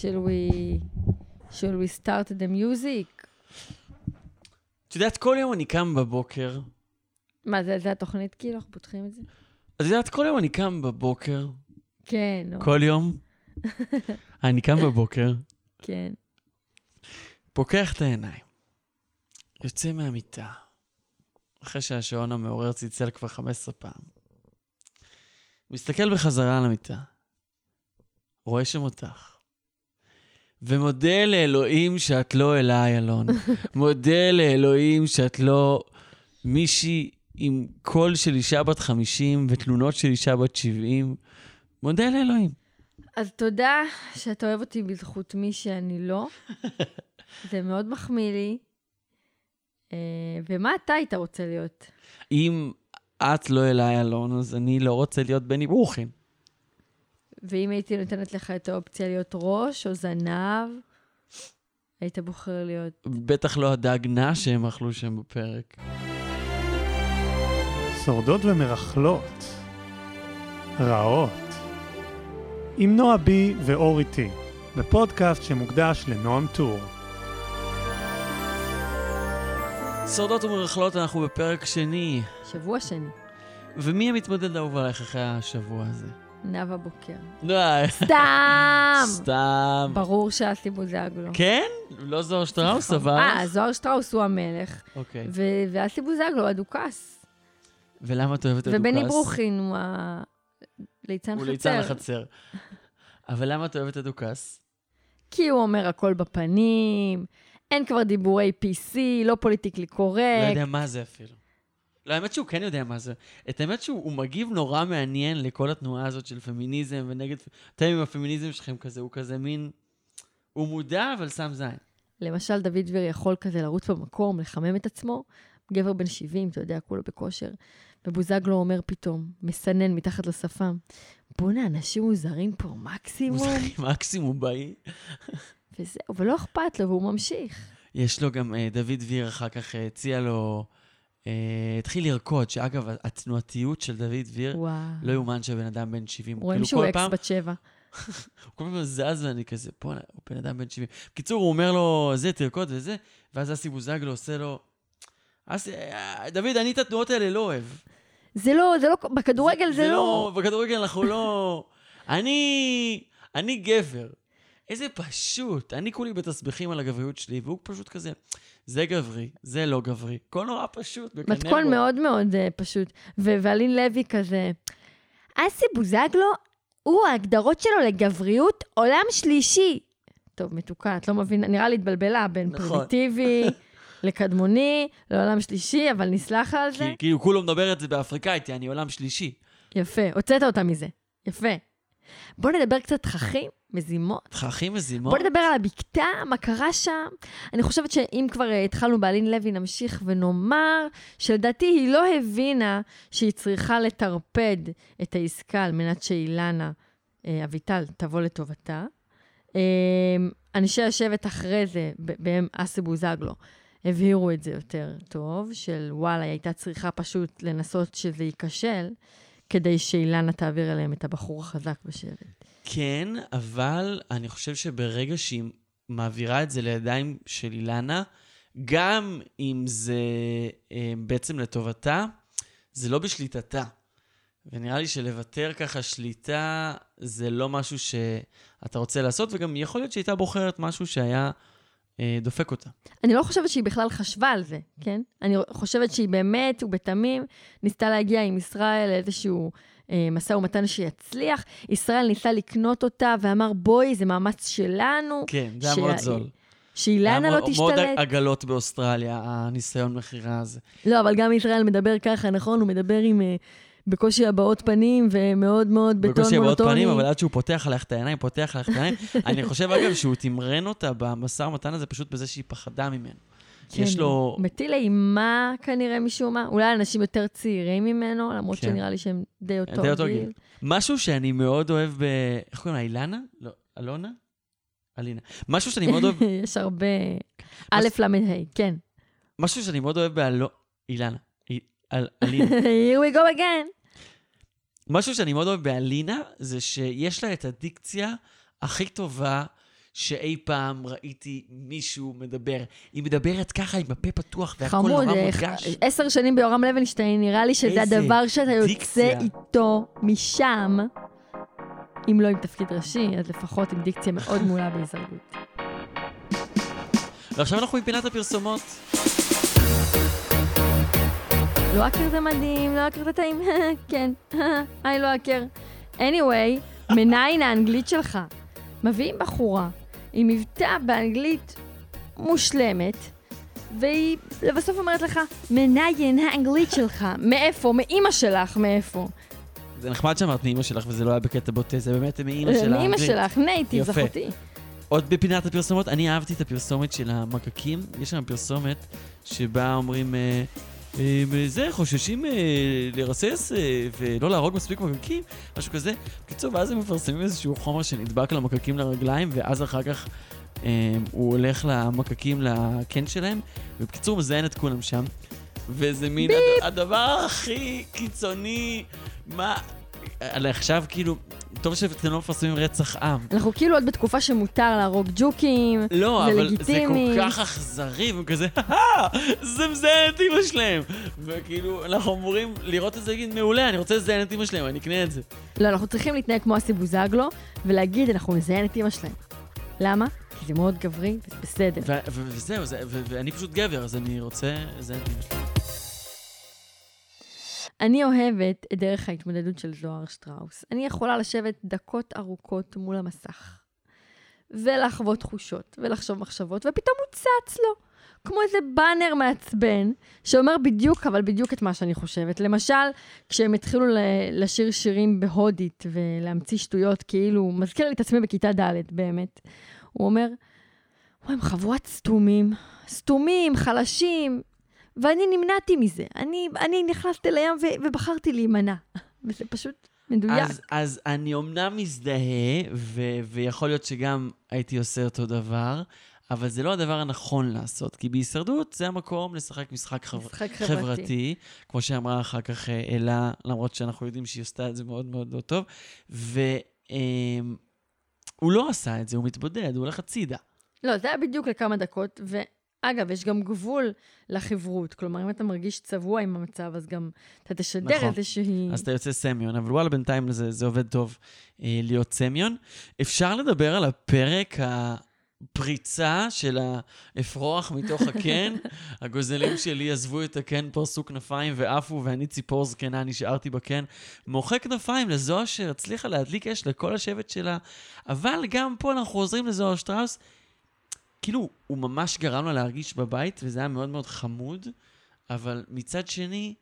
shall we, shall we start the music? את יודעת, כל יום אני קם בבוקר, מה, זה, זה התוכנית כאילו? אנחנו פותחים את זה? את יודעת, כל יום אני קם בבוקר, כן, כל יום, אני קם בבוקר, כן. פוקח את העיניים, יוצא מהמיטה, אחרי שהשעון המעורר צלצל כבר 15 פעם, מסתכל בחזרה על המיטה, רואה שם אותך, ומודה לאלוהים שאת לא אליי, אלון. מודה לאלוהים שאת לא מישהי עם קול של אישה בת 50 ותלונות של אישה בת 70. מודה לאלוהים. אז תודה שאתה אוהב אותי בזכות מי שאני לא. זה מאוד מחמיא לי. אה, ומה אתה היית רוצה להיות? אם את לא אליי, אלון, אז אני לא רוצה להיות בני ברוכין. ואם הייתי נותנת לך את האופציה להיות ראש או זנב, היית בוחר להיות... בטח לא הדגנה שהם אכלו שם בפרק. שורדות ומרכלות, רעות, עם נועה בי ואורי טי, בפודקאסט שמוקדש לנועם טור. שורדות ומרכלות, אנחנו בפרק שני. שבוע שני, ומי המתמודד האהוב עלייך אחרי השבוע הזה? נאוה בוקר. סתם! סתם. ברור שאסי בוזגלו. כן? לא זוהר שטראוס, אבל... אה, זוהר שטראוס הוא המלך, אוקיי. ואסי בוזגלו הדוכס. ולמה את אוהבת את הדוכס? ובני ברוכין הוא ה... ליצן הוא חצר. ליצן החצר. אבל למה את אוהבת את הדוכס? כי הוא אומר הכל בפנים, אין כבר דיבורי PC, לא פוליטיקלי לא קורקט. יודע מה זה אפילו. לא, האמת שהוא כן יודע מה זה. את האמת שהוא הוא מגיב נורא מעניין לכל התנועה הזאת של פמיניזם ונגד... אתם עם הפמיניזם שלכם כזה, הוא כזה מין... הוא מודע, אבל שם זין. למשל, דוד דביר יכול כזה לרוץ במקום, לחמם את עצמו, גבר בן 70, אתה יודע, כולו בכושר. ובוזגלו אומר פתאום, מסנן מתחת לשפם, בואנה, אנשים מוזרים פה, מקסימום. משחק מקסימום באי. וזהו, ולא אכפת לו, והוא ממשיך. יש לו גם, אה, דוד דביר אחר כך אה, הציע לו, התחיל לרקוד, שאגב, התנועתיות של דוד דביר. לא יאומן שהבן אדם בן 70. רואים כאילו, שהוא אקס בת שבע. הוא כל פעם זז ואני כזה, בוא'נה, הוא בן אדם בן 70. בקיצור, הוא אומר לו, זה, תרקוד וזה, ואז אסי בוזגלו עושה לו, אסי, אה, דוד, אני את התנועות האלה לא אוהב. זה לא, זה לא, בכדורגל זה לא. בכדורגל אנחנו לא... אני... אני גבר. איזה פשוט. אני כולי בתסביכים על הגבריות שלי, והוא פשוט כזה, זה גברי, זה לא גברי. הכל נורא פשוט, מתכון. מאוד מאוד אה, פשוט. ו- ואלין לוי כזה, אסי בוזגלו, הוא ההגדרות שלו לגבריות עולם שלישי. טוב, מתוקה, את לא מבינה, נראה לי התבלבלה בין נכון. פרימיטיבי לקדמוני, לעולם שלישי, אבל נסלח על זה. כי כאילו כולו מדבר את זה באפריקאית, אני עולם שלישי. יפה, הוצאת אותה מזה. יפה. בוא נדבר קצת תככים, מזימות. תככים וזימות. בוא נדבר על הבקתה, מה קרה שם. אני חושבת שאם כבר אה, התחלנו באלין לוי, נמשיך ונאמר שלדעתי היא לא הבינה שהיא צריכה לטרפד את העסקה על מנת שאילנה אה, אביטל תבוא לטובתה. אה, אנשי השבט אחרי זה, בהם אסי בוזגלו, הבהירו את זה יותר טוב, של וואלה, היא הייתה צריכה פשוט לנסות שזה ייכשל, כדי שאילנה תעביר אליהם את הבחור החזק בשבט. כן, אבל אני חושב שברגע שהיא מעבירה את זה לידיים של אילנה, גם אם זה אה, בעצם לטובתה, זה לא בשליטתה. ונראה לי שלוותר ככה שליטה זה לא משהו שאתה רוצה לעשות, וגם יכול להיות שהייתה בוחרת משהו שהיה דופק אותה. אני לא חושבת שהיא בכלל חשבה על זה, כן? אני חושבת שהיא באמת ובתמים ניסתה להגיע עם ישראל לאיזשהו אה, משא ומתן שיצליח. ישראל ניסה לקנות אותה ואמר, בואי, זה מאמץ שלנו. כן, זה היה מאוד זול. שאילנה לא מאוד- מאוד תשתלט. עגלות באוסטרליה, הניסיון מכירה הזה. לא, אבל גם ישראל מדבר ככה, נכון? הוא מדבר עם... אה, בקושי הבעות פנים ומאוד מאוד בטון בקושי הבעות מונוטוני. פנים, אבל עד שהוא פותח עליך את העיניים, פותח עליך את העיניים. אני חושב, אגב, שהוא תמרן אותה במשא ומתן הזה פשוט בזה שהיא פחדה ממנו. כן, יש לו... מטיל אימה כנראה משום מה. אולי אנשים יותר צעירים ממנו, למרות כן. שנראה לי שהם די אותו די אותו גיל. גיל. משהו שאני מאוד אוהב ב... איך קוראים לה? אילנה? לא, אלונה? אלינה. משהו שאני מאוד אוהב... יש הרבה... א', ל', ה', כן. משהו שאני מאוד אוהב באלו... אילנה. אל- אלינה. Here we go again. משהו שאני מאוד אוהב באלינה, זה שיש לה את הדיקציה הכי טובה שאי פעם ראיתי מישהו מדבר. היא מדברת ככה עם הפה פתוח והכל חמוד, נורא אה, מודגש. עשר שנים ביורם לוינשטיין, נראה לי שזה הדבר שאתה יוצא דיקציה. איתו משם, אם לא עם תפקיד ראשי, אז לפחות עם דיקציה מאוד מעולה בהישרדות. ועכשיו אנחנו עם פינת הפרסומות. לא אקר זה מדהים, לא אקר זה טעים, כן, היי לא אקר. anyway, מניין האנגלית שלך. מביאים בחורה עם מבטא באנגלית מושלמת, והיא לבסוף אומרת לך, מניין האנגלית שלך. מאיפה? מאימא שלך, מאיפה? זה נחמד שאמרת מאימא שלך וזה לא היה בקטע בוטה, זה באמת מאימא שלה. מאימא אנגלית. שלך, נייטיב. זכותי. עוד בפינת הפרסומות, אני אהבתי את הפרסומת של המקקים. יש שם פרסומת שבה אומרים, אה, אה, זה, חוששים אה, לרסס אה, ולא להרוג מספיק מקקים, משהו כזה. בקיצור, ואז הם מפרסמים איזשהו חומר שנדבק למקקים לרגליים, ואז אחר כך אה, הוא הולך למקקים לקן שלהם, ובקיצור מזיין את כולם שם. וזה מין הד- הדבר הכי קיצוני, מה... עכשיו כאילו, טוב שאתם לא מפרסמים רצח עם. אנחנו כאילו עוד בתקופה שמותר להרוג ג'וקים. לא, זה אבל לגיטימי. זה כל כך אכזרי, והם כזה, "הא, זה מזיין את אמא שלהם. וכאילו, אנחנו אמורים לראות את זה, להגיד, מעולה, אני רוצה לזיין את אמא שלהם, אני אקנה את זה. לא, אנחנו צריכים להתנהג כמו אסי בוזגלו, ולהגיד, אנחנו נזיין את אמא שלהם. למה? כי זה מאוד גברי, וזה בסדר. וזהו, ואני פשוט גבר, אז אני רוצה לזיין את אמא שלי. אני אוהבת את דרך ההתמודדות של זוהר שטראוס. אני יכולה לשבת דקות ארוכות מול המסך, ולחוות תחושות, ולחשוב מחשבות, ופתאום הוא צץ לו. כמו איזה באנר מעצבן, שאומר בדיוק, אבל בדיוק את מה שאני חושבת. למשל, כשהם התחילו לשיר שירים בהודית ולהמציא שטויות, כאילו, מזכיר לי את עצמי בכיתה ד', באמת. הוא אומר, וואי, הם חבורת סתומים, סתומים, חלשים, ואני נמנעתי מזה. אני, אני נכנסתי לים ו- ובחרתי להימנע. וזה פשוט מדויק. אז, אז אני אומנם מזדהה, ו- ויכול להיות שגם הייתי עושה אותו דבר, אבל זה לא הדבר הנכון לעשות, כי בהישרדות זה המקום לשחק משחק חבר... משחק חברתי. חברתי, כמו שאמרה אחר כך אה, אלה, למרות שאנחנו יודעים שהיא עשתה את זה מאוד מאוד לא טוב, והוא לא עשה את זה, הוא מתבודד, הוא הולך הצידה. לא, זה היה בדיוק לכמה דקות, ואגב, יש גם גבול לחברות. כלומר, אם אתה מרגיש צבוע עם המצב, אז גם אתה תשדר נכון. איזושהי... אז אתה יוצא סמיון, אבל וואלה, בינתיים זה, זה עובד טוב אה, להיות סמיון. אפשר לדבר על הפרק הפריצה של האפרוח מתוך הקן. הגוזלים שלי עזבו את הקן, פרסו כנפיים ועפו, ואני ציפור זקנה, נשארתי בקן. מוחא כנפיים לזוהר שהצליחה להדליק אש לכל השבט שלה, אבל גם פה אנחנו חוזרים לזוהר שטראוס. כאילו, הוא ממש גרם לה להרגיש בבית, וזה היה מאוד מאוד חמוד, אבל מצד שני,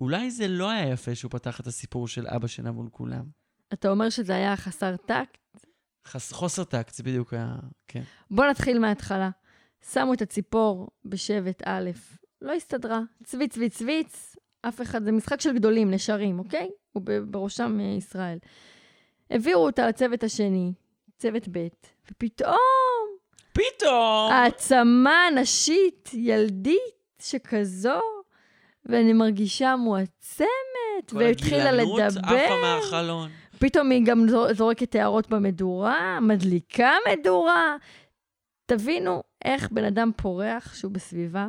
אולי זה לא היה יפה שהוא פתח את הסיפור של אבא שלה מול כולם. אתה אומר שזה היה חסר טקט? חס... חוסר טקט, זה בדיוק היה... כן. בוא נתחיל מההתחלה. שמו את הציפור בשבט א', לא הסתדרה. צוויץ, צוויץ, צוויץ, אף אחד, זה משחק של גדולים, נשרים, אוקיי? ובראשם אה, ישראל. העבירו אותה לצוות השני, צוות ב', ופתאום פתאום! העצמה נשית, ילדית שכזו, ואני מרגישה מועצמת, כל והתחילה הגילנות עפה לדבר. מהחלון. פתאום היא גם זו- זורקת הערות במדורה, מדליקה מדורה. תבינו איך בן אדם פורח שהוא בסביבה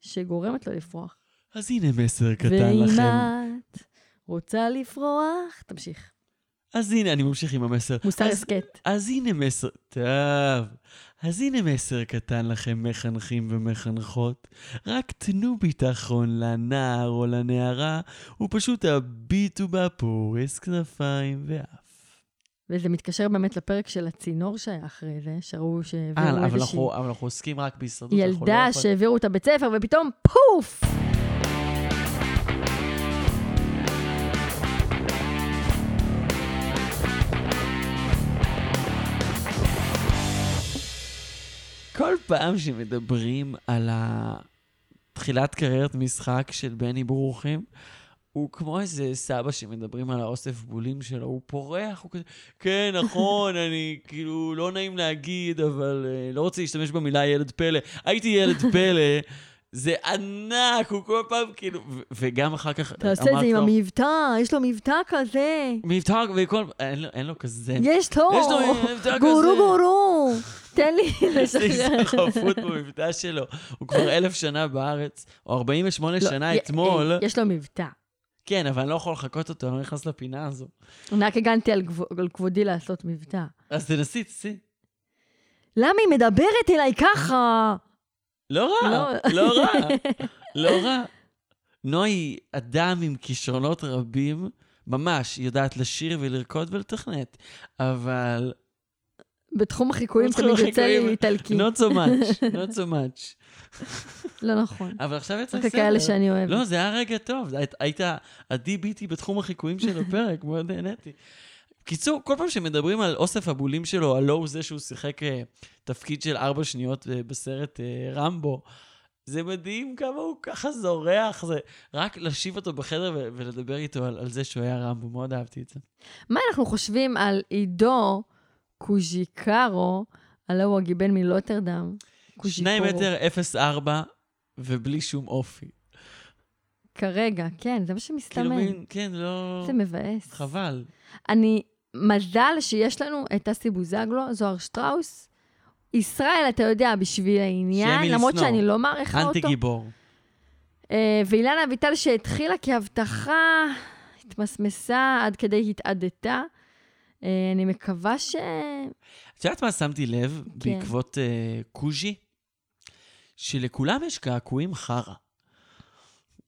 שגורמת לו לפרוח. אז הנה מסר קטן ואם לכם. את רוצה לפרוח, תמשיך. אז הנה, אני ממשיך עם המסר. מוסר הסכת. אז הנה מסר... טוב. אז הנה מסר קטן לכם, מחנכים ומחנכות. רק תנו ביטחון לנער או לנערה, ופשוט הביטו בה פורס כנפיים ואף. וזה מתקשר באמת לפרק של הצינור שהיה אחרי זה, שראו אה, שהעבירו אבל איזושהי אבל אנחנו עוסקים רק בהישרדות. לא ילדה שהעבירו את הבית ספר, ופתאום פוף! כל פעם שמדברים על תחילת קריירת משחק של בני ברוכים, הוא כמו איזה סבא שמדברים על האוסף בולים שלו, הוא פורח, הוא כזה, כן, נכון, אני כאילו, לא נעים להגיד, אבל uh, לא רוצה להשתמש במילה ילד פלא. הייתי ילד פלא. זה ענק, הוא כל פעם כאילו... ו- וגם אחר כך אתה עושה את זה עם המבטא, יש לו מבטא כזה. מבטא, וכל... אין לו- אין לו כזה... יש לו. יש לו מבטא כזה. גורו גורו. תן לי יש לי לשחרר. הסתחרפות במבטא שלו. הוא כבר אלף שנה בארץ, או 48 לא, שנה אתמול. אה, יש לו מבטא. כן, אבל אני לא יכול לחכות אותו, אני לא נכנס לפינה הזו. אני רק הגנתי על כבודי לעשות מבטא. אז תנסי, תנסי. למה היא מדברת אליי ככה? לא רע, לא. לא רע, לא רע. נועה היא אדם עם כישרונות רבים, ממש, היא יודעת לשיר ולרקוד ולתכנת, אבל בתחום החיקויים תמיד יוצא לי איטלקי. not so much, not so much. לא נכון. אבל עכשיו יצא רק בסדר. כאלה שאני אוהבת. לא, זה היה רגע טוב, היית- ה-DBT בתחום החיקויים של הפרק, מאוד נהניתי. קיצור, כל פעם שמדברים על אוסף הבולים שלו, הלא הוא זה שהוא שיחק אה, תפקיד של ארבע שניות אה, בסרט אה, רמבו, זה מדהים כמה הוא ככה זורח, זה רק להשיב אותו בחדר ו- ולדבר איתו על, על זה שהוא היה רמבו, מאוד אהבתי את זה. מה אנחנו חושבים על עידו קוז'יקרו, הלא הוא הגיבן מלוטרדם? שני קוז'יקורו. מטר אפס ארבע ובלי שום אופי. כרגע, כן, זה כאילו מה שמסתמן. מין, כן, לא... זה מבאס. חבל. אני, מזל שיש לנו את אסי בוזגלו, זוהר שטראוס. ישראל, אתה יודע, בשביל העניין, למרות. שאני לא מעריכה אנטי אותו. גיבור. אה, ואילנה אביטל שהתחילה כהבטחה, התמסמסה עד כדי התאדתה. אה, אני מקווה ש... את יודעת מה שמתי לב כן. בעקבות אה, קוז'י? שלכולם יש קעקועים חרא.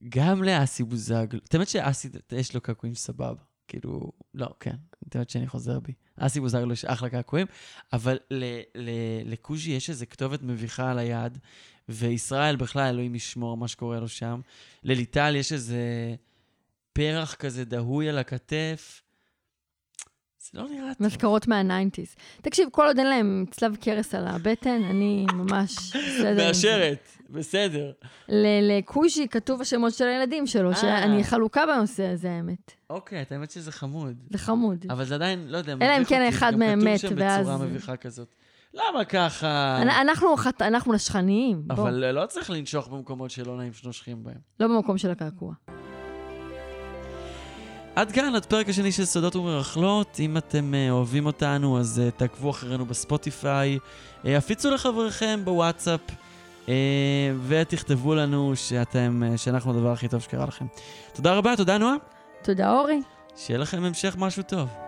גם לאסי בוזגלו. את האמת שאסי, יש לו קעקועים סבבה. כאילו, לא, כן. את האמת שאני חוזר בי. אסי בוזגלו יש אחלה קעקועים, אבל לקוז'י יש איזו כתובת מביכה על היד, וישראל בכלל, אלוהים ישמור מה שקורה לו שם. לליטל יש איזה פרח כזה דהוי על הכתף. זה לא נראה טוב. מזכרות מה nineties. תקשיב, כל עוד אין להם צלב קרס על הבטן, אני ממש. מאשרת, בסדר. לקוז'י כתוב השמות של הילדים שלו, אה. שאני חלוקה בנושא הזה, האמת. אוקיי, את האמת שזה חמוד. זה חמוד. אבל זה עדיין, לא יודע, אלא אם כן אחד מהם מת, כתוב שם ואז- בצורה מביכה כזאת. למה ככה? אנ- אנחנו חת- אנחנו נשכניים, בוא. אבל לא צריך לנשוך במקומות שלא נעים שנושכים בהם. לא במקום של הקעקוע. עד כאן, עד פרק השני של סודות ומרכלות. אם אתם uh, אוהבים אותנו, אז uh, תעקבו אחרינו בספוטיפיי, uh, הפיצו לחבריכם בוואטסאפ, ותכתבו לנו שאתם, שאנחנו הדבר הכי טוב שקרה לכם. תודה רבה, תודה נועה. תודה, אורי. שיהיה לכם המשך משהו טוב.